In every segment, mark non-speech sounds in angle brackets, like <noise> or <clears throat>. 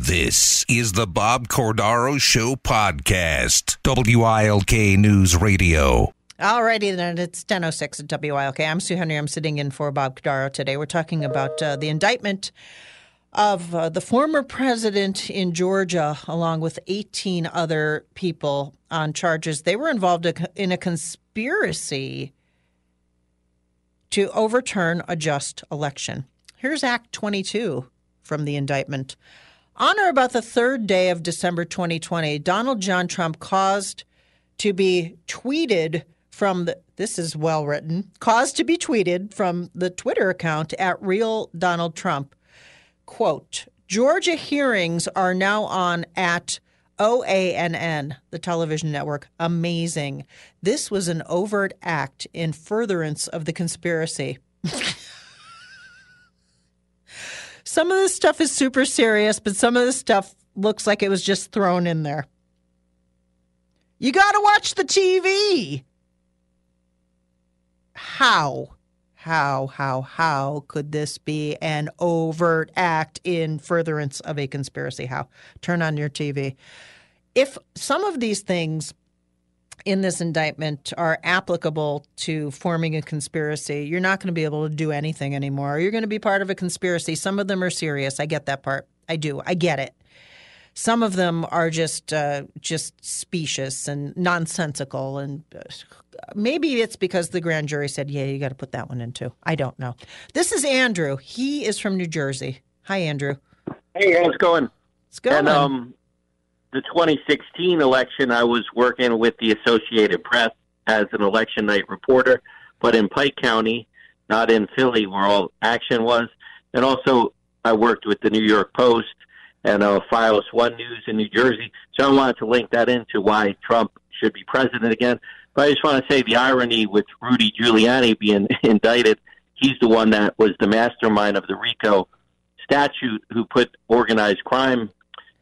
This is the Bob Cordaro Show podcast, WILK News Radio. Alrighty then, it's 10.06 at WILK. I'm Sue Henry. I'm sitting in for Bob Cordaro today. We're talking about uh, the indictment of uh, the former president in Georgia, along with 18 other people on charges. They were involved in a conspiracy to overturn a just election. Here's Act 22 from the indictment. On or about the third day of December 2020, Donald John Trump caused to be tweeted from the this is well written caused to be tweeted from the Twitter account at real Donald Trump. Quote, Georgia hearings are now on at OANN, the television network. Amazing. This was an overt act in furtherance of the conspiracy. <laughs> Some of this stuff is super serious, but some of this stuff looks like it was just thrown in there. You got to watch the TV. How? How, how, how could this be an overt act in furtherance of a conspiracy? How? Turn on your TV. If some of these things in this indictment are applicable to forming a conspiracy, you're not going to be able to do anything anymore. You're going to be part of a conspiracy. Some of them are serious. I get that part. I do. I get it. Some of them are just uh, just specious and nonsensical, and uh, maybe it's because the grand jury said, "Yeah, you got to put that one in too." I don't know. This is Andrew. He is from New Jersey. Hi, Andrew. Hey, how's it going? It's going. And um, the 2016 election, I was working with the Associated Press as an election night reporter, but in Pike County, not in Philly, where all action was. And also, I worked with the New York Post and uh, Fios One News in New Jersey. So I wanted to link that into why Trump should be president again. But I just want to say the irony with Rudy Giuliani being <laughs> indicted, he's the one that was the mastermind of the RICO statute who put organized crime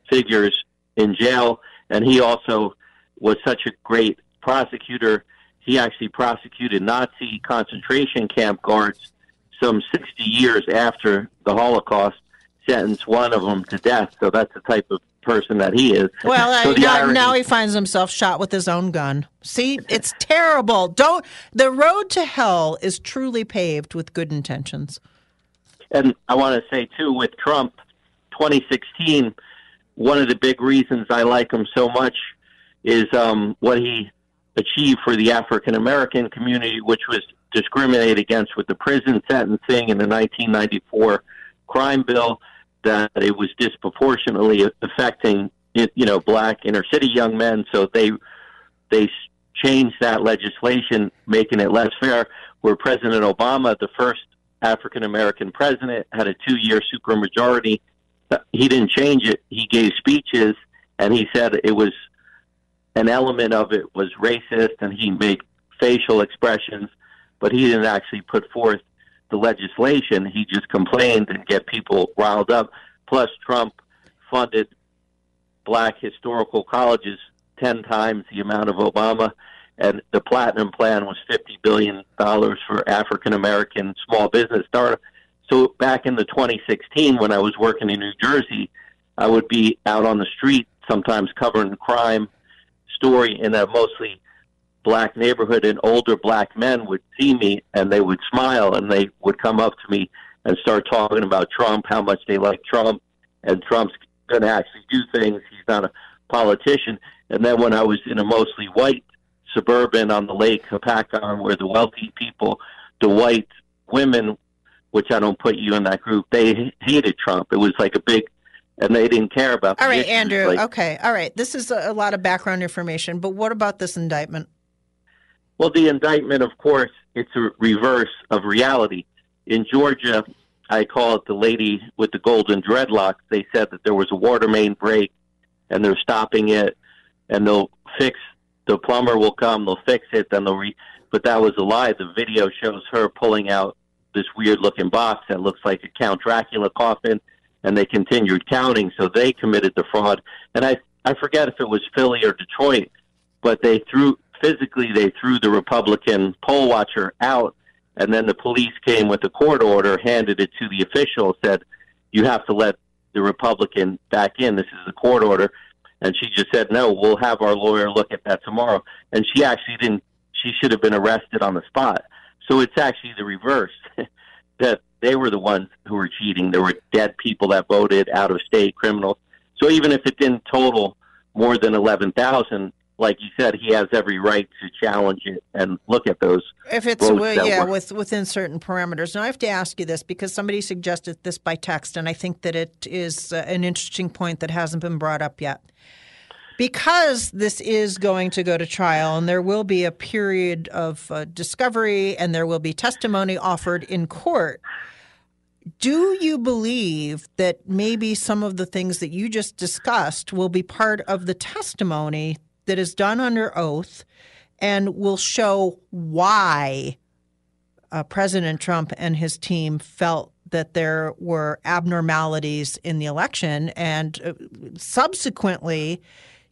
figures in jail, and he also was such a great prosecutor. He actually prosecuted Nazi concentration camp guards some 60 years after the Holocaust, sentenced one of them to death. So that's the type of person that he is. Well, so uh, now, irony- now he finds himself shot with his own gun. See, it's terrible. Don't the road to hell is truly paved with good intentions. And I want to say too, with Trump, 2016 one of the big reasons I like him so much is um, what he achieved for the African American community, which was discriminated against with the prison sentencing in the 1994 crime bill. That it was disproportionately affecting, you know, black inner city young men. So they they changed that legislation, making it less fair. Where President Obama, the first African American president, had a two-year supermajority he didn't change it. He gave speeches and he said it was an element of it was racist and he made facial expressions, but he didn't actually put forth the legislation. He just complained and get people riled up. Plus, Trump funded black historical colleges 10 times the amount of Obama. And the Platinum Plan was $50 billion for African American small business startups so back in the 2016, when I was working in New Jersey, I would be out on the street sometimes covering crime story in a mostly black neighborhood, and older black men would see me and they would smile and they would come up to me and start talking about Trump, how much they like Trump, and Trump's going to actually do things. He's not a politician. And then when I was in a mostly white suburban on the lake, Hopatcong, where the wealthy people, the white women, which I don't put you in that group, they hated Trump. It was like a big, and they didn't care about. All right, issues. Andrew. Like, okay, all right. This is a, a lot of background information, but what about this indictment? Well, the indictment, of course, it's a reverse of reality. In Georgia, I call it the lady with the golden dreadlocks. They said that there was a water main break, and they're stopping it, and they'll fix. The plumber will come, they'll fix it, then they'll re. But that was a lie. The video shows her pulling out this weird looking box that looks like a Count Dracula coffin, and they continued counting. So they committed the fraud. And I I forget if it was Philly or Detroit, but they threw physically they threw the Republican poll watcher out, and then the police came with a court order, handed it to the official, said you have to let the Republican back in. This is a court order. And she just said, no, we'll have our lawyer look at that tomorrow. And she actually didn't, she should have been arrested on the spot. So it's actually the reverse <laughs> that they were the ones who were cheating. There were dead people that voted, out of state criminals. So even if it didn't total more than 11,000, like you said, he has every right to challenge it and look at those. If it's that yeah, were- with within certain parameters. Now I have to ask you this because somebody suggested this by text, and I think that it is uh, an interesting point that hasn't been brought up yet. Because this is going to go to trial, and there will be a period of uh, discovery, and there will be testimony offered in court. Do you believe that maybe some of the things that you just discussed will be part of the testimony that is done under oath and will show why uh, President Trump and his team felt that there were abnormalities in the election, and uh, subsequently,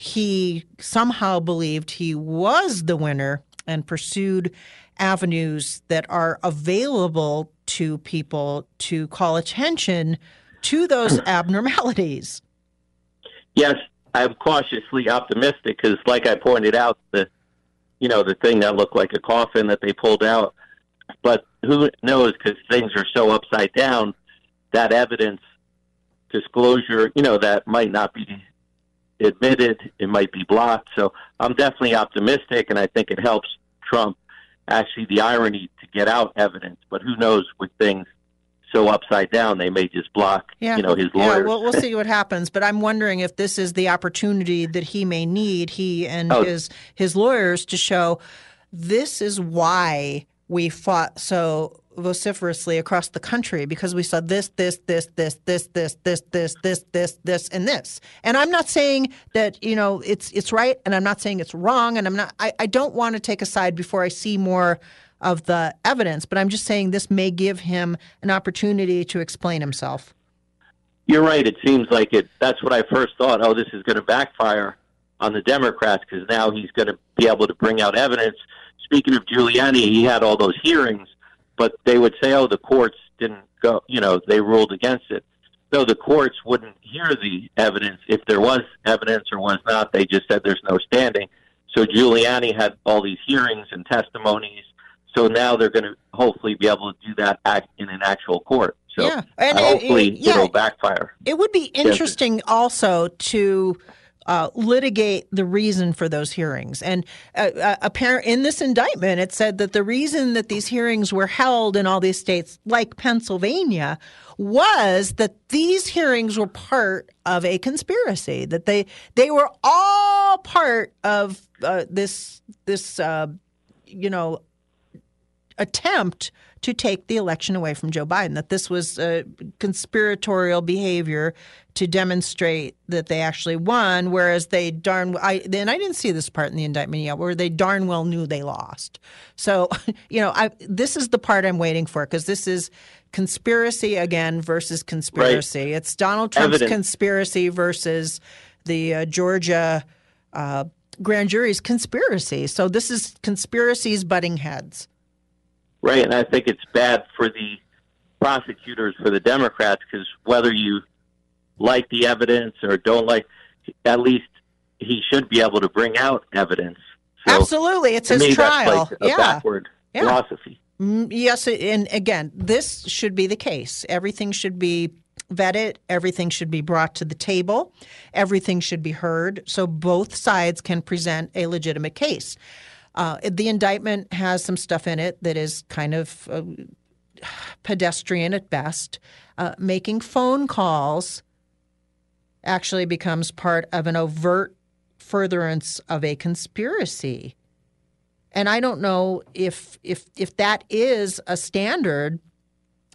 he somehow believed he was the winner and pursued avenues that are available to people to call attention to those <clears throat> abnormalities. Yes, I'm cautiously optimistic because, like I pointed out, the you know the thing that looked like a coffin that they pulled out, but who knows? Because things are so upside down, that evidence disclosure, you know, that might not be admitted. It might be blocked. So I'm definitely optimistic, and I think it helps Trump. Actually, the irony to get out evidence, but who knows with things so upside down, they may just block, Yeah, you know, his lawyers. We'll, we'll <laughs> see what happens, but I'm wondering if this is the opportunity that he may need, he and Oh. his his lawyers, to show this is why we fought so vociferously across the country because we saw this, this, this, this, this, this, this, this, this, this, this, and this. And I'm not saying that you know it's it's right, and I'm not saying it's wrong, and I'm not. I, I don't want to take a side before I see more of the evidence, but I'm just saying this may give him an opportunity to explain himself. You're right. It seems like it. That's what I first thought. Oh, this is going to backfire on the Democrats because now he's going to be able to bring out evidence. Speaking of Giuliani, he had all those hearings, but they would say, "Oh, the courts didn't go. You know, they ruled against it." So the courts wouldn't hear the evidence if there was evidence or was not. They just said there's no standing. So Giuliani had all these hearings and testimonies. So now they're going to hopefully be able to do that act in an actual court. So Yeah, and hopefully it- yeah. it'll backfire. It would be interesting also to uh, litigate the reason for those hearings. And uh, uh, apparent in this indictment, it said that the reason that these hearings were held in all these states, like Pennsylvania, was that these hearings were part of a conspiracy. That they they were all part of uh, this this uh, you know attempt to take the election away from Joe Biden, that this was uh, conspiratorial behavior to demonstrate that they actually won, whereas they darn I and I didn't see this part in the indictment yet, where they darn well knew they lost. So, <laughs> you know, I this is the part I'm waiting for because this is conspiracy again versus conspiracy. It's Donald Trump's Evidence. conspiracy versus the uh, Georgia uh, grand jury's conspiracy. So this is conspiracies butting heads. Right, and I think it's bad for the prosecutors, for the Democrats, because whether you like the evidence or don't like, at least he should be able to bring out evidence. So, Absolutely, it's his me, trial. That's like a yeah. backward Yeah. philosophy. Mm, Yes, and again, this should be the case. Everything should be vetted. Everything should be brought to the table. Everything should be heard so both sides can present a legitimate case. Uh, the indictment has some stuff in it that is kind of uh, pedestrian at best. Uh, making phone calls actually becomes part of an overt furtherance of a conspiracy. And I don't know if if if that is a standard,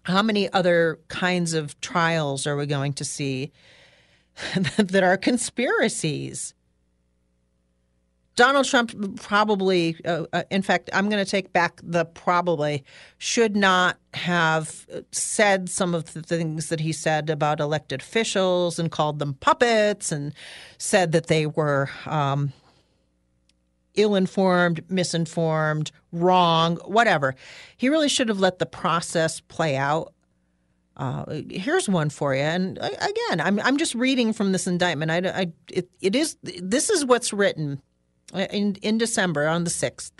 how many other kinds of trials are we going to see <laughs> that are conspiracies? Donald Trump probably, uh, uh, in fact, I'm going to take back the probably, should not have said some of the things that he said about elected officials and called them puppets and said that they were um, ill informed, misinformed, wrong, whatever. He really should have let the process play out. Uh, here's one for you, and again, I'm I'm just reading from this indictment. I, I it, it is this is what's written Uh, in, in December on the 6th.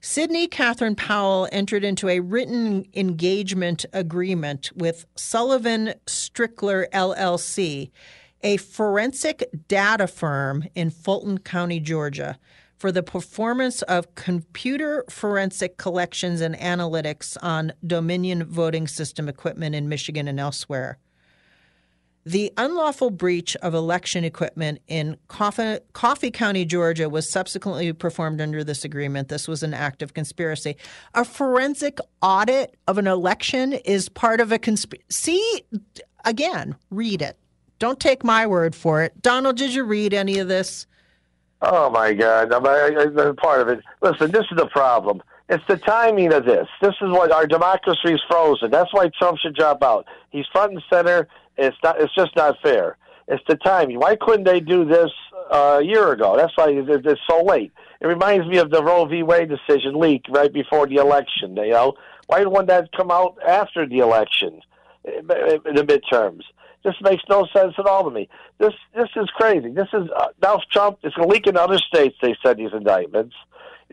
Sidney Katherine Powell entered into a written engagement agreement with Sullivan Strickler LLC, a forensic data firm in Fulton County, Georgia, for the performance of computer forensic collections and analytics on Dominion voting system equipment in Michigan and elsewhere. The unlawful breach of election equipment in Coffee, Coffee, County, Georgia, was subsequently performed under this agreement. This was an act of conspiracy. A forensic audit of an election is part of a conspiracy. See, again, read it. Don't take my word for it. Donald, did you read any of this? Oh, my God. I'm, I'm part of it. Listen, this is the problem. It's the timing of this. This is what our democracy is frozen. That's why Trump should drop out. He's front and center it's not. It's just not fair. It's the timing. Why couldn't they do this uh, a year ago? That's why it's so late. It reminds me of the Roe v. Wade decision leak right before the election. You know, why didn't that come out after the election, the midterms? This makes no sense at all to me. This this is crazy. This is uh, now Trump is going to leak in other states. They said these indictments.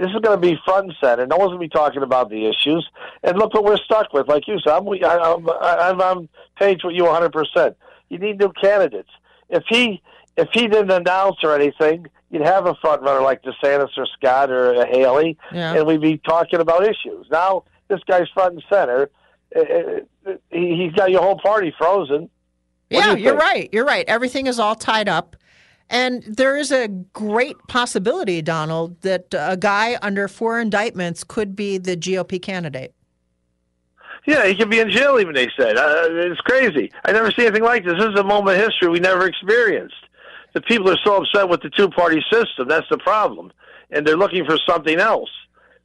This is going to be front and center. No one's going to be talking about the issues. And look what we're stuck with. Like you said, I'm, I'm, I'm on page with you 100%. You need new candidates. If he if he didn't announce or anything, you'd have a front runner like DeSantis or Scott or uh, Haley, yeah. and we'd be talking about issues. Now this guy's front and center. Uh, uh, he's got your whole party frozen. What yeah, you are right. You're right. Everything is all tied up. And there is a great possibility, Donald, that a guy under four indictments could be the GOP candidate. Yeah, he could be in jail even, they said. Uh, it's crazy. I never see anything like this. This is a moment of history we never experienced. The people are so upset with the two party system. That's the problem. And they're looking for something else.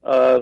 Uh,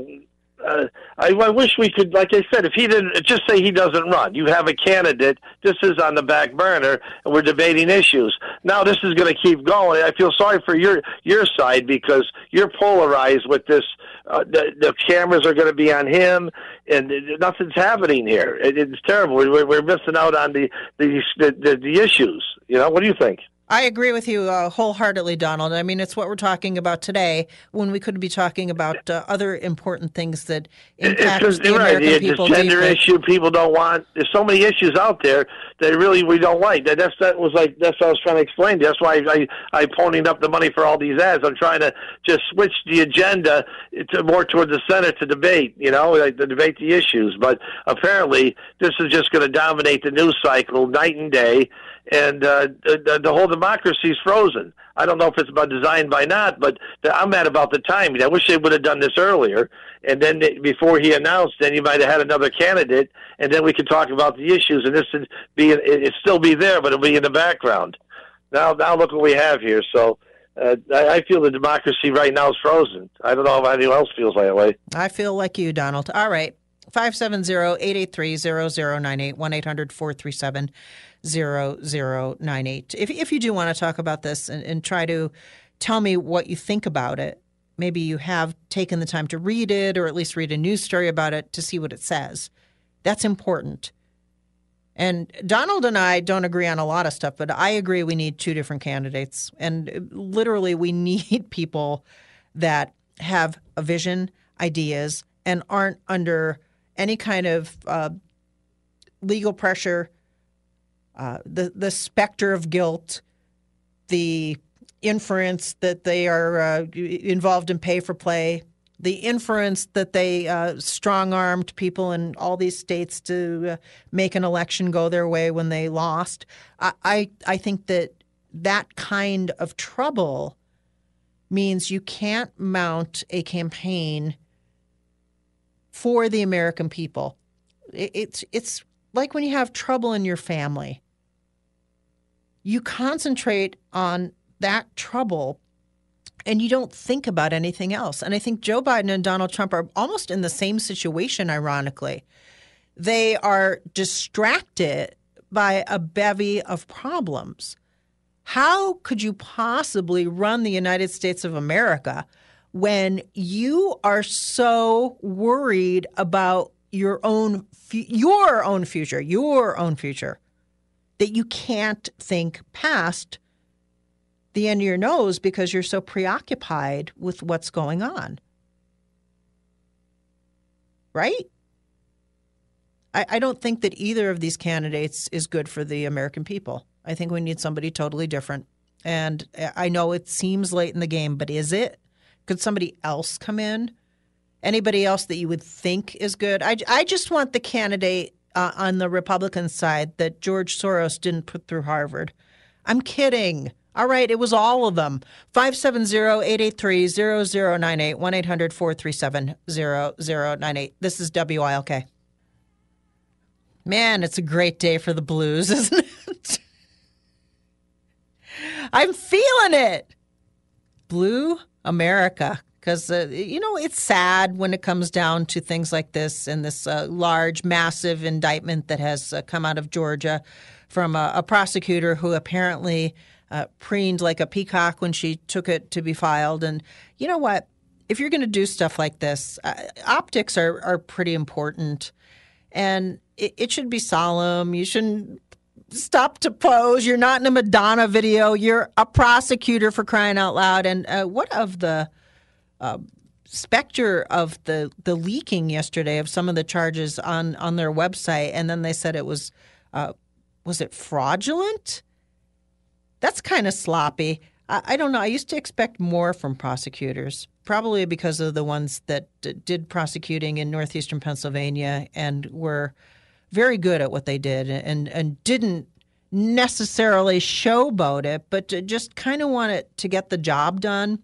uh, I, I wish we could, like I said, if he didn't, just say he doesn't run. You have a candidate. This is on the back burner, and we're debating issues. Now this is going to keep going. I feel sorry for your your side because you're polarized with this. Uh, the, the cameras are going to be on him, and nothing's happening here. It, it's terrible. We're, we're missing out on the the, the the issues. You know, what do you think? I agree with you uh, wholeheartedly, Donald. I mean, it's what we're talking about today when we could be talking about uh, other important things that impact it's, the American right. people. The gender issue people don't want. There's so many issues out there that really we don't like. That that's that was like that's what I was trying to explain. That's why I I, I ponying up the money for all these ads. I'm trying to just switch the agenda to more toward the center to debate. You know, like to debate the issues. But apparently, this is just going to dominate the news cycle night and day and uh, the, the whole democracy is frozen. I don't know if it's by design by not, but the, I'm mad about the timing. I wish they would have done this earlier, and then they, before he announced, then you might have had another candidate, and then we could talk about the issues, and this would be it, it still be there, but it'll be in the background. Now, now look what we have here. So. Uh, I, I feel the democracy right now is frozen. I don't know if anyone else feels that way. I feel like you, Donald. All right. 570-883-0098, 1-800-437 0098. If, if you do want to talk about this and, and try to tell me what you think about it, maybe you have taken the time to read it or at least read a news story about it to see what it says. That's important. And Donald and I don't agree on a lot of stuff, but I agree we need two different candidates. And literally, we <laughs> need people that have a vision, ideas, and aren't under any kind of uh, legal pressure uh, the the specter of guilt, the inference that they are uh, involved in pay for play, the inference that they uh, strong armed people in all these states to uh, make an election go their way when they lost. I, I, I think that that kind of trouble means you can't mount a campaign for the American people. It, it's it's like when you have trouble in your family. You concentrate on that trouble and you don't think about anything else. And I think Joe Biden and Donald Trump are almost in the same situation, ironically. They are distracted by a bevy of problems. How could you possibly run the United States of America when you are so worried about your own your own future, your own future that you can't think past the end of your nose because you're so preoccupied with what's going on. Right? I, I don't think that either of these candidates is good for the American people. I think we need somebody totally different. And I know it seems late in the game, but is it? Could somebody else come in? Anybody else that you would think is good? I, I just want the candidate uh, on the Republican side that George Soros didn't put through Harvard. I'm kidding. All right, it was all of them. 570-883-0098, 1-800-437-0098. This is WILK. Man, it's a great day for the blues, <laughs> isn't it? I'm feeling it. Blue America. Because, uh, you know, it's sad when it comes down to things like this and this uh, large, massive indictment that has uh, come out of Georgia from a, a prosecutor who apparently – uh, preened like a peacock when she took it to be filed. And you know what? If you're going to do stuff like this, uh, optics are, are pretty important. And it, it should be solemn. You shouldn't stop to pose. You're not in a Madonna video. You're a prosecutor for crying out loud. And uh, what of the uh, specter of the the leaking yesterday of some of the charges on on their website, and then they said it was uh, was it fraudulent? That's kind of sloppy. I, I, don't know. I used to expect more from prosecutors, probably because of the ones that d- did prosecuting in northeastern Pennsylvania and were very good at what they did and, and didn't necessarily showboat it, but just kind of wanted to get the job done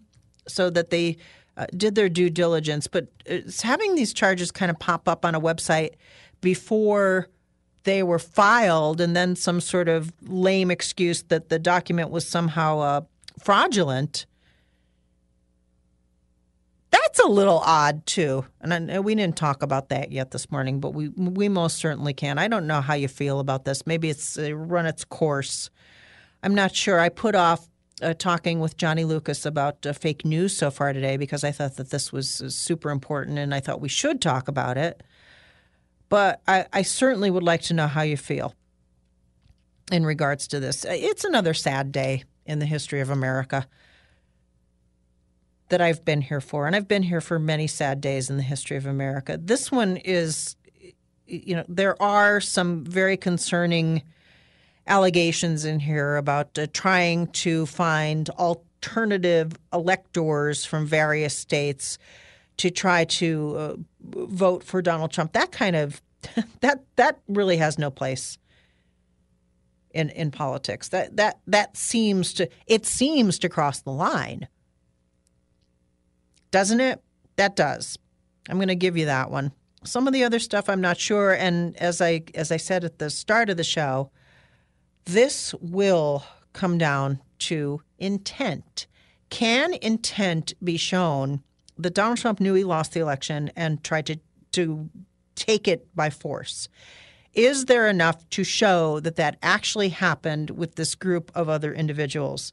so that they uh, did their due diligence. But having these charges kind of pop up on a website before – they were filed and then some sort of lame excuse that the document was somehow uh, fraudulent. That's a little odd too, and I, we didn't talk about that yet this morning, but we we most certainly can. I don't know how you feel about this. Maybe it's uh, run its course. I'm not sure. I put off uh, talking with Johnny Lucas about uh, fake news so far today because I thought that this was uh, super important, and I thought we should talk about it. But I, I certainly would like to know how you feel in regards to this. It's another sad day in the history of America that I've been here for. And I've been here for many sad days in the history of America. This one is, you know, there are some very concerning allegations in here about uh, trying to find alternative electors from various states to try to uh, vote for Donald Trump. That kind of <laughs> that that really has no place in in politics. That that that seems to it seems to cross the line. Doesn't it? That does. I'm going to give you that one. Some of the other stuff I'm not sure and as I as I said at the start of the show, this will come down to intent. Can intent be shown that Donald Trump knew he lost the election and tried to to take it by force. Is there enough to show that that actually happened with this group of other individuals?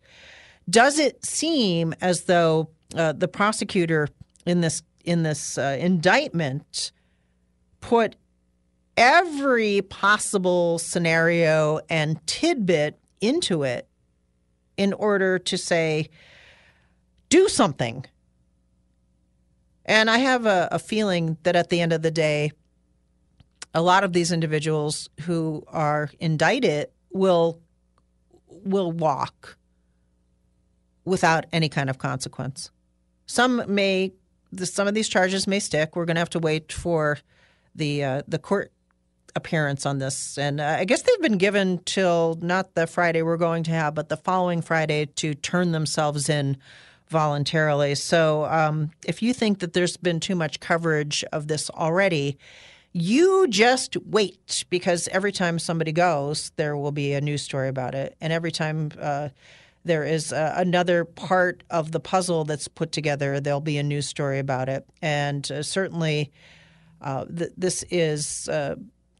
Does it seem as though uh, the prosecutor in this in this uh, indictment put every possible scenario and tidbit into it in order to say, do something and I have a, a feeling that at the end of the day, a lot of these individuals who are indicted will will walk without any kind of consequence. Some may some of these charges may stick. We're going to have to wait for the uh, the court appearance on this, and uh, I guess they've been given till not the Friday we're going to have, but the following Friday to turn themselves in voluntarily. So um, if you think that there's been too much coverage of this already, you just wait because every time somebody goes, there will be a news story about it, and every time. Uh, there is uh, another part of the puzzle that's put together. There'll be a news story about it. And uh, certainly, uh, th- this is uh,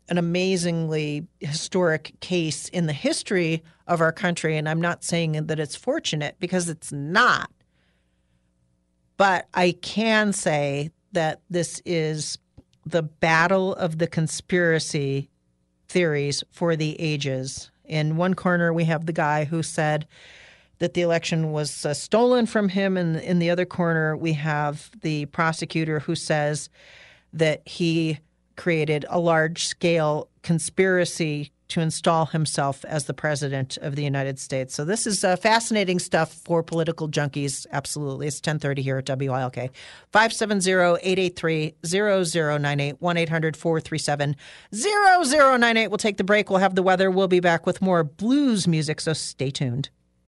an amazingly historic case in the history of our country. And I'm not saying that it's fortunate because it's not. But I can say that this is the battle of the conspiracy theories for the ages. In one corner, we have the guy who said that the election was uh, stolen from him. And in the other corner, we have the prosecutor who says that he created a large scale conspiracy to install himself as the president of the United States. So this is uh, fascinating stuff for political junkies. Absolutely. It's 1030 here at WILK. 570-883-0098, 1-800-437-0098. We'll take the break. We'll have the weather. We'll be back with more blues music, so stay tuned.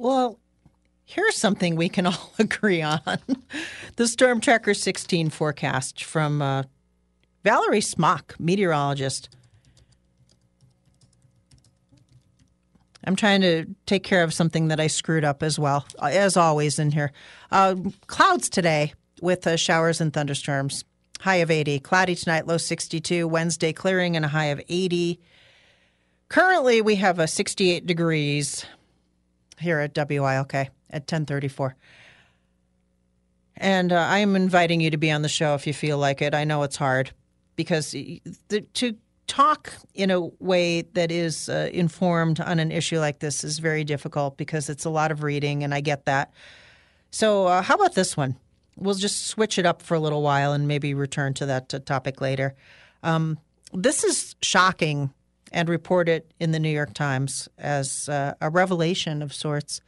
Well, here's something we can <laughs> all agree on the Storm Tracker 16 forecast from uh, Valerie Smock, meteorologist. I'm trying to take care of something that I screwed up as well, as always in here. Uh, clouds today with uh, showers and thunderstorms. High of 80. Cloudy tonight, low 62. Wednesday, clearing and a high of 80. Currently, we have a 68 degrees here at WILK at 1034. And uh, I am inviting you to be on the show if you feel like it. I know it's hard because the, to talk in a way that is uh, informed on an issue like this is very difficult because it's a lot of reading, and I get that. So, uh, how about this one? We'll just switch it up for a little while and maybe return to that uh, topic later. Um, this is shocking and reported in the New York Times as uh, a revelation of sorts.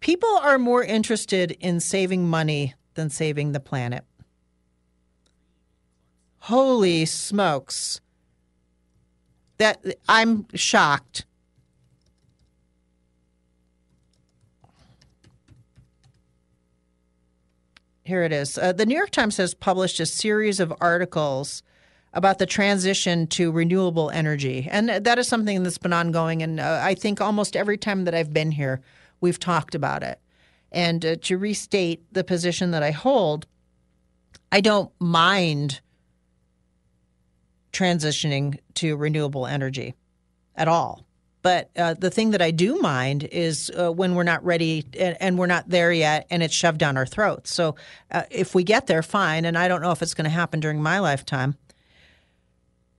People are more interested in saving money than saving the planet. Holy smokes. That I'm shocked. Here it is. Uh, the New York Times has published a series of articles about the transition to renewable energy. And that is something that's been ongoing. And uh, I think almost every time that I've been here, we've talked about it. And uh, to restate the position that I hold, I don't mind transitioning to renewable energy at all. But uh, the thing that I do mind is uh, when we're not ready and, and, we're not there yet and it's shoved down our throats. So uh, if we get there, fine. And I don't know if it's going to happen during my lifetime.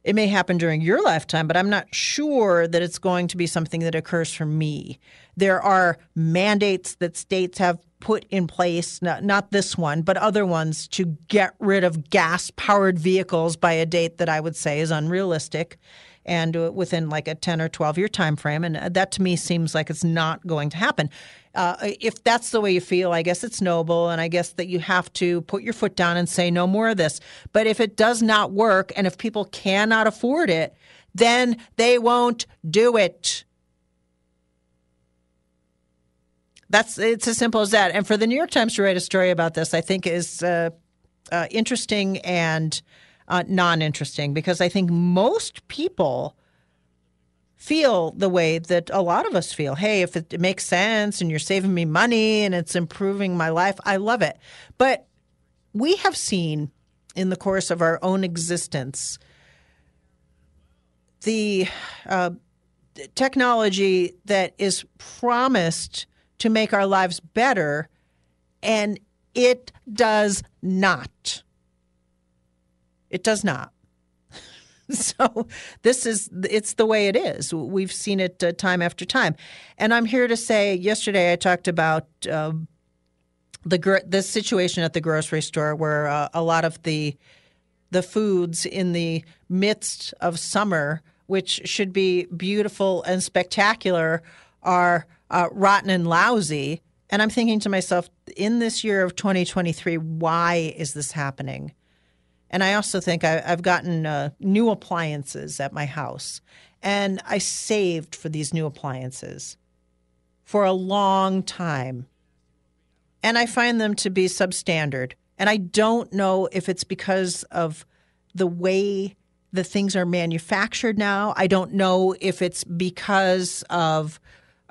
It may happen during your lifetime, but I'm not sure that it's going to be something that occurs for me. There are mandates that states have put in place, not, not this one, but other ones to get rid of gas powered vehicles by a date that I would say is unrealistic and uh, within like a 10 or 12 year time frame and uh, that to me seems like it's not going to happen. Uh, if that's the way you feel i guess it's noble and i guess that you have to put your foot down and say no more of this. But if it does not work and if people cannot afford it then they won't do it that's it's as simple as that and for the new york times to write a story about this i think is uh, uh, interesting and uh, non interesting because I think most people feel the way that a lot of us feel. Hey, if it, it makes sense and you're saving me money and it's improving my life, I love it. But we have seen in the course of our own existence the uh, technology that is promised to make our lives better, and it does not. It does not. <laughs> so this is it's the way it is. We've seen it uh, time after time, and I'm here to say. Yesterday, I talked about uh, the this situation at the grocery store where uh, a lot of the the foods in the midst of summer, which should be beautiful and spectacular, are uh, rotten and lousy. And I'm thinking to myself, in this year of 2023, why is this happening? And I also think I, have gotten uh, new appliances at my house. And I saved for these new appliances for a long time. And I find them to be substandard. And I don't know if it's because of the way the things are manufactured now. I don't know if it's because of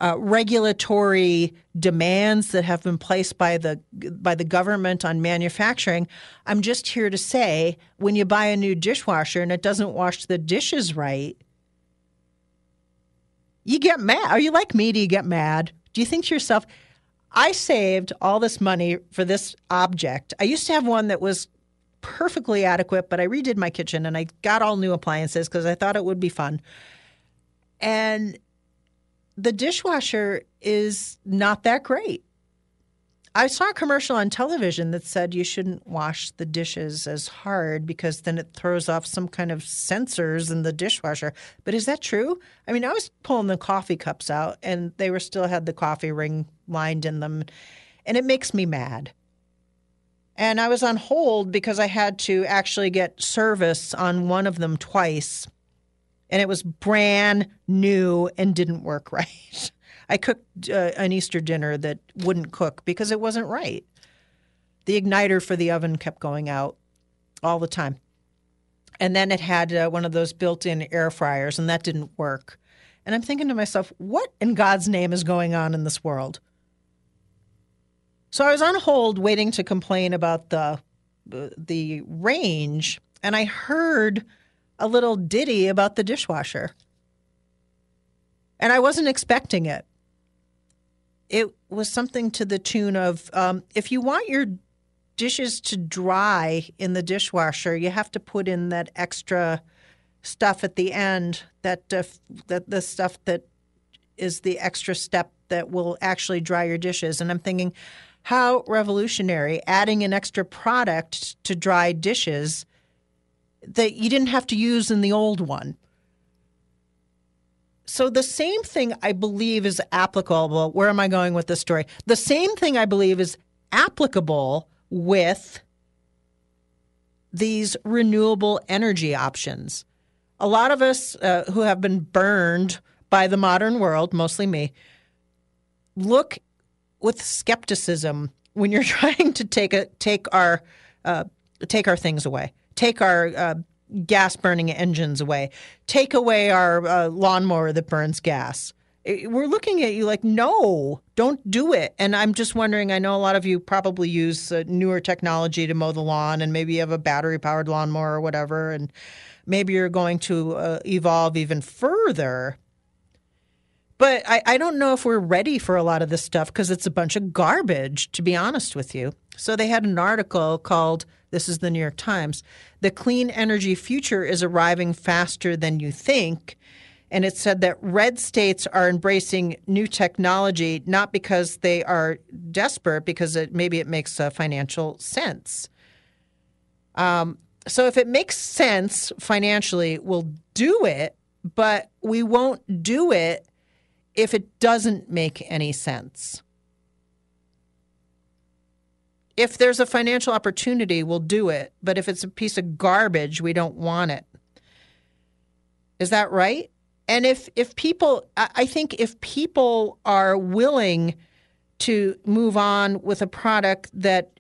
uh, regulatory demands that have been placed by the by the government on manufacturing. I'm just here to say, when you buy a new dishwasher and it doesn't wash the dishes right, you get mad. Are you like me? Do you get mad? Do you think to yourself, I saved all this money for this object. I used to have one that was perfectly adequate, but I redid my kitchen and I got all new appliances because I thought it would be fun. And the dishwasher is not that great. I saw a commercial on television that said you shouldn't wash the dishes as hard because then it throws off some kind of sensors in the dishwasher. But is that true? I mean, I was pulling the coffee cups out and they were still had the coffee ring lined in them, and it makes me mad. And I was on hold because I had to actually get service on one of them twice and it was brand new and didn't work <laughs> right. I cooked uh, an Easter dinner that wouldn't cook because it wasn't right. The igniter for the oven kept going out all the time. And then it had uh, one of those built in air fryers, and that didn't work. And I'm thinking to myself, what in God's name is going on in this world? So I was on hold waiting to complain about the the range, and I heard a little ditty about the dishwasher. And I wasn't expecting it. It was something to the tune of um, if you want your dishes to dry in the dishwasher, you have to put in that extra stuff at the end that uh, that the stuff that is the extra step that will actually dry your dishes. And I'm thinking, how revolutionary adding an extra product to dry dishes that you didn't have to use in the old one. So the same thing I believe is applicable. Where am I going with this story? The same thing I believe is applicable with these renewable energy options. A lot of us uh, who have been burned by the modern world, mostly me, look with skepticism when you're <laughs> trying to take a take our uh, take our things away take our uh, gas burning engines away, take away our uh, lawnmower that burns gas. We're looking at you like, no, don't do it. And I'm just wondering I know a lot of you probably use uh, newer technology to mow the lawn, and maybe you have a battery powered lawnmower or whatever, and maybe you're going to uh, evolve even further. But I, I don't know if we're ready for a lot of this stuff because it's a bunch of garbage, to be honest with you. So they had an article called This is the New York Times. The clean energy future is arriving faster than you think. And it said that red states are embracing new technology not because they are desperate, because it, maybe it makes uh, financial sense. Um, so if it makes sense financially, we'll do it, but we won't do it if it doesn't make any sense. If there's a financial opportunity, we'll do it, but if it's a piece of garbage, we don't want it. Is that right? And if if people, I think if people are willing to move on with a product that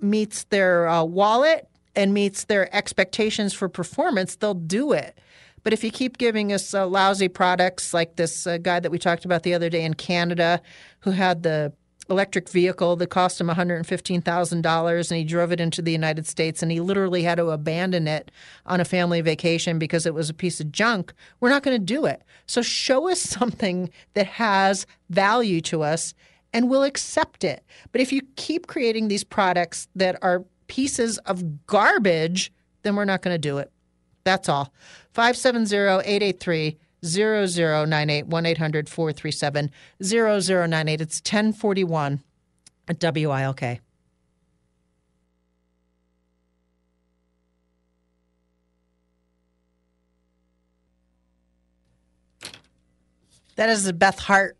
meets their uh, wallet and meets their expectations for performance, they'll do it. But if you keep giving us uh, lousy products like this uh, guy that we talked about the other day in Canada who had the electric vehicle that cost him $115,000 and he drove it into the United States and he literally had to abandon it on a family vacation because it was a piece of junk, we're not going to do it. So show us <laughs> something that has value to us and we'll accept it. But if you keep creating these products that are pieces of garbage, then we're not going to do it. That's all. 570 883 0098 1 800 437 0098. It's 1041 at WILK. That is Beth Hart.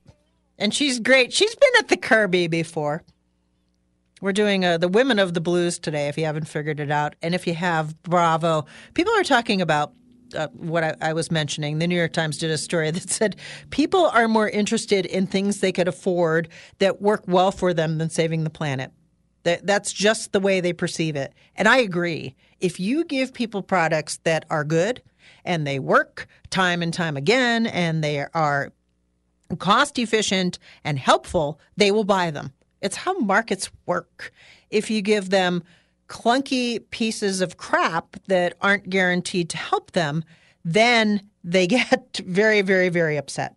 And she's great. She's been at the Kirby before. We're doing uh, the Women of the Blues today, if you haven't figured it out. And if you have, bravo. People are talking about uh, what I, I, was mentioning. The New York Times did a story that said people are more interested in things they could afford that work well for them than saving the planet. That, that's just the way they perceive it. And I agree. If you give people products that are good and they work time and time again and they are cost efficient and helpful, they will buy them. It's how markets work. If you give them clunky pieces of crap that aren't guaranteed to help them, then they <laughs> get very, very, very upset.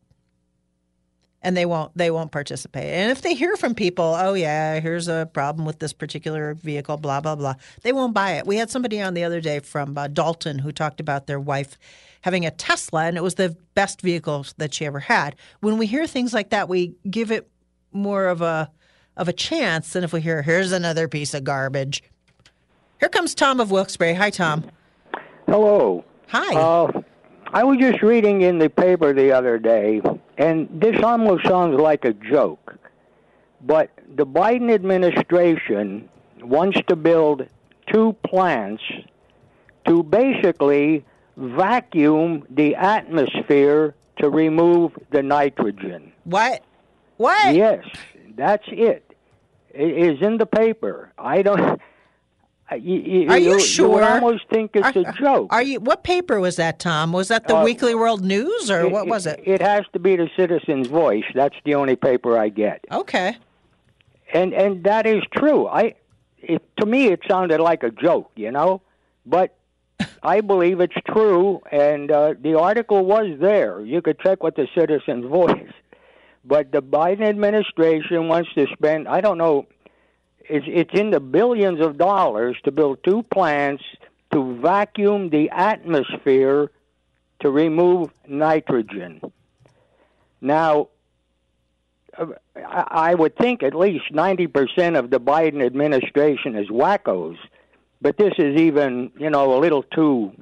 And they won't they won't participate. And if they hear from people, oh yeah, here's a problem with this particular vehicle, blah blah blah, they won't buy it. We had somebody on the other day from uh, Dalton who talked about their wife having a Tesla, and it was the best vehicle that she ever had. When we hear things like that, we give it more of a of a chance than if we hear, here's another piece of garbage. Here comes Tom of Wilkes-Barre. Hi, Tom. Hello. Hi. Uh, I was just reading in the paper the other day, and this almost sounds like a joke, but the Biden administration wants to build two plants to basically vacuum the atmosphere to remove the nitrogen. What? What? Yes, that's it. It is in the paper. I don't. You, you, are you, you sure? You almost think it's are, a joke. Are you? What paper was that, Tom? Was that the uh, Weekly World News, or it, what was it? It has to be the Citizen's Voice. That's the only paper I get. Okay. And and that is true. I, it, to me, it sounded like a joke, you know, but <laughs> I believe it's true. And uh, the article was there. You could check with the Citizen's Voice. But the Biden administration wants to spend, I don't know, it's, it's in the billions of dollars to build two plants to vacuum the atmosphere to remove nitrogen. Now, uh, I would think at least 90% of the Biden administration is wackos, but this is even, you know, a little too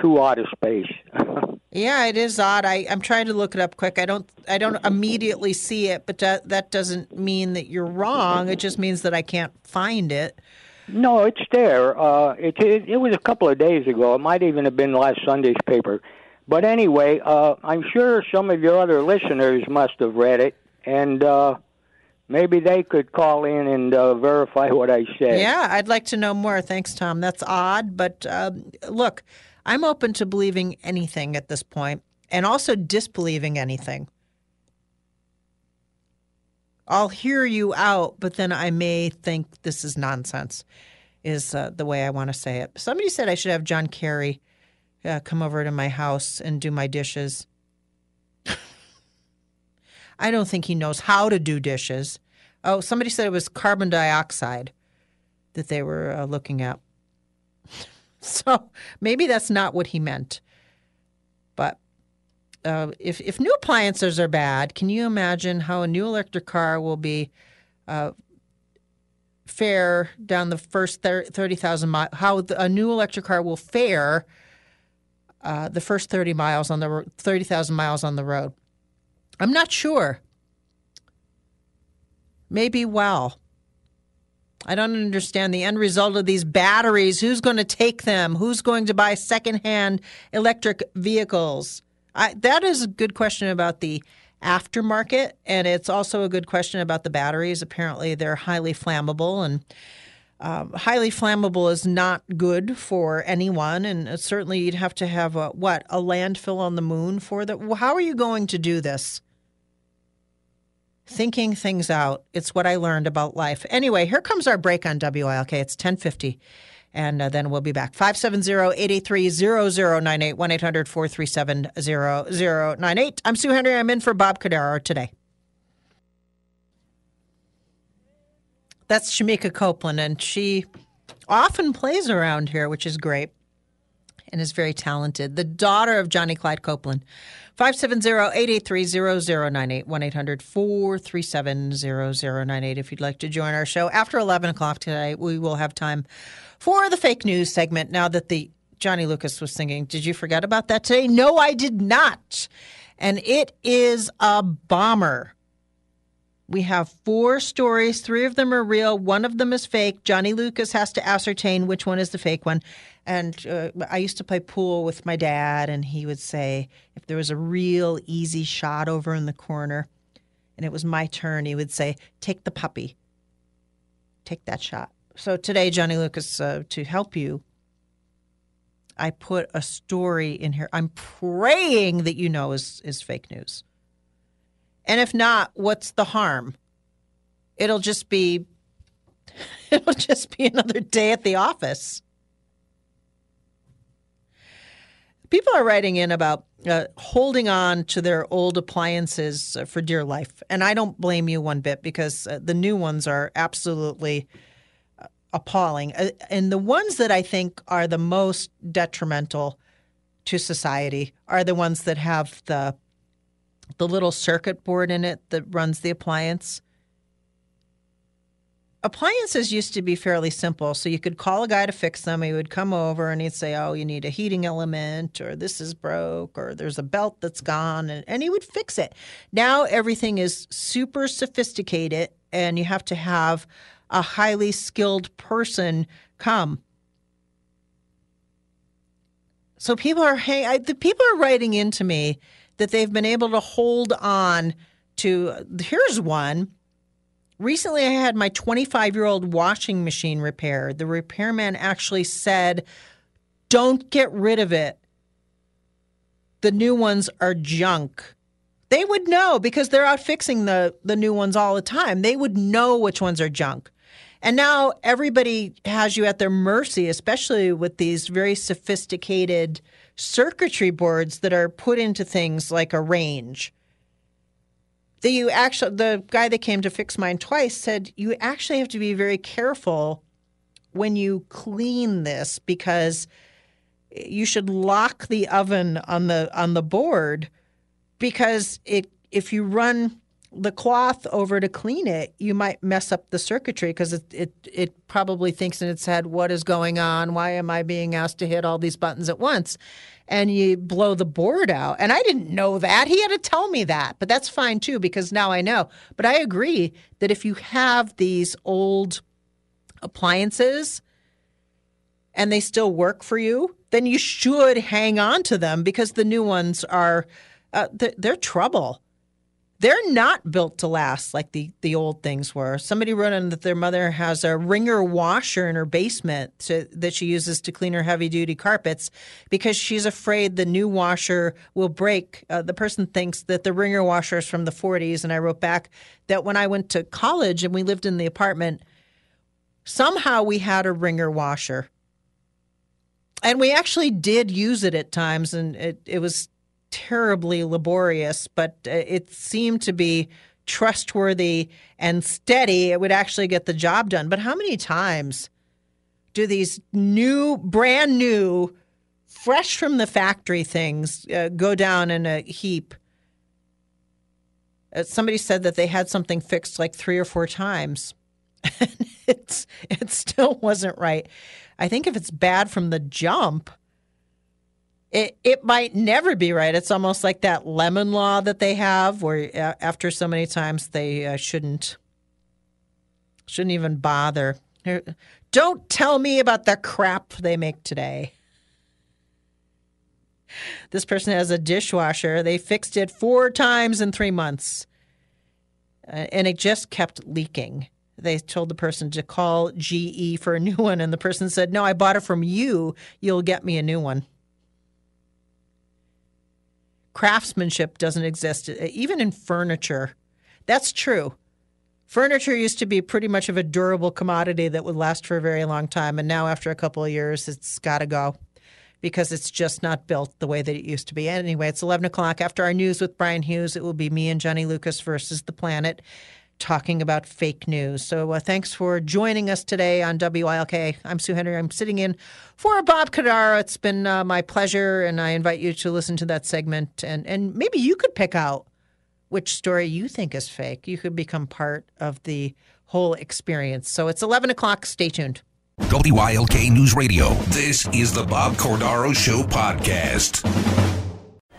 too odd of space. <laughs> Yeah, it is odd. I, I'm trying to look it up quick. I don't I don't immediately see it, but that, that doesn't mean that you're wrong. It just means that I can't find it. No, it's there. Uh, it, it, it was a couple of days ago. It might even have been last Sunday's paper. But anyway, uh, I'm sure some of your other listeners must have read it, and uh, maybe they could call in and uh, verify what I said. Yeah, I'd like to know more. Thanks, Tom. That's odd, but uh, look. I'm open to believing anything at this point and also disbelieving anything. I'll hear you out, but then I may think this is nonsense, is uh, the way I want to say it. Somebody said I should have John Kerry uh, come over to my house and do my dishes. <laughs> I don't think he knows how to do dishes. Oh, somebody said it was carbon dioxide that they were uh, looking at. <laughs> So maybe that's not what he meant. But uh, if if new appliances are bad, can you imagine how a new electric car will be uh, fare down the first thirty thousand miles? How the, a new electric car will fare uh, the first thirty miles on the thirty thousand miles on the road? I'm not sure. Maybe well. I don't understand the end result of these batteries. Who's going to take them? Who's going to buy secondhand electric vehicles? I, that is a good question about the aftermarket, and it's also a good question about the batteries. Apparently, they're highly flammable, and um, highly flammable is not good for anyone. And certainly, you'd have to have a, what a landfill on the moon for that. How are you going to do this? Thinking things out. It's what I learned about life. Anyway, here comes our break on WILK. It's 1050. And uh, then we'll be back. 570-883-0098, 1-800-437-0098. I'm Sue Henry. I'm in for Bob Cordaro today. That's Shemekia Copeland, and she often plays around here, which is great and is very talented. The daughter of Johnny Clyde Copeland. 570-883-0098, 1-800-437-0098 if you'd like to join our show. After 11 o'clock tonight, we will have time for the fake news segment now that the Johnny Lucas was singing. Did you forget about that today? No, I did not. And it is a bomber. We have four stories. Three of them are real. One of them is fake. Johnny Lucas has to ascertain which one is the fake one. And uh, I used to play pool with my dad, and he would say if there was a real easy shot over in the corner and it was my turn, he would say, Take the puppy, take that shot. So today, Johnny Lucas, uh, to help you, I put a story in here. I'm praying that you know is, is fake news. And if not, what's the harm? It'll just be <laughs> it'll just be another day at the office. Are writing in about uh, holding on to their old appliances uh, for dear life. And I don't blame you one bit because uh, the new ones are absolutely uh, appalling. Uh, and the ones that I think are the most detrimental to society are the ones that have the the little circuit board in it that runs the appliance appliances used to be fairly simple. So you could call a guy to fix them. He would come over and he'd say, Oh, you need a heating element, or this is broke, or there's a belt that's gone, and, and he would fix it. Now everything is super sophisticated, and you have to have a highly skilled person come. So people are hey, I, the people are writing into me that they've been able to hold on to. Here's one Recently, I had my 25 year old washing machine repaired. The repairman actually said, Don't get rid of it. The new ones are junk. They would know because they're out fixing the, the new ones all the time. They would know which ones are junk. And now everybody has you at their mercy, especially with these very sophisticated circuitry boards that are put into things like a range that you actually the guy that came to fix mine twice said you actually have to be very careful when you clean this because you should lock the oven on the on the board because it if you run the cloth over to clean it, you might mess up the circuitry because it, it it probably thinks in its head, "What is going on? Why am I being asked to hit all these buttons at once?" And you blow the board out. And I didn't know that. He had to tell me that, but that's fine too because now I know. But I agree that if you have these old appliances and they still work for you, then you should hang on to them because the new ones are uh, they're, they're trouble they're not built to last like the, the old things were. Somebody wrote in that their mother has a wringer washer in her basement to, that she uses to clean her heavy duty carpets because she's afraid the new washer will break. Uh, the person thinks that the wringer washer is from the 40s. And I wrote back that when I went to college and we lived in the apartment, somehow we had a wringer washer. And we actually did use it at times, and it, it was terribly laborious, but uh, it seemed to be trustworthy and steady. It would actually get the job done. But how many times do these new, brand new, fresh from the factory things uh, go down in a heap. Uh, somebody said that they had something fixed like three or four times. <laughs> it's it still wasn't right. I think if it's bad from the jump, it it might never be right. It's almost like that lemon law that they have, where uh, after so many times they uh, shouldn't shouldn't even bother. Don't tell me about the crap they make today. This person has a dishwasher. They fixed it four times in three months, uh, and it just kept leaking. They told the person to call GE for a new one, and the person said, No, I bought it from you. You'll get me a new one. Craftsmanship doesn't exist, uh, even in furniture. That's true. Furniture used to be pretty much of a durable commodity that would last for a very long time. And now, after a couple of years, it's got to go because it's just not built the way that it used to be. Anyway, it's 11 o'clock. After our news with Brian Hughes, it will be me and Johnny Lucas versus the planet talking about fake news. So uh, thanks for joining us today on WILK. I'm Sue Henry. I'm sitting in for Bob Cordaro. It's been uh, my pleasure, and I invite you to listen to that segment. And, and maybe you could pick out which story you think is fake. You could become part of the whole experience. So it's 11 o'clock. Stay tuned. WILK News Radio. This is the Bob Cordaro Show podcast.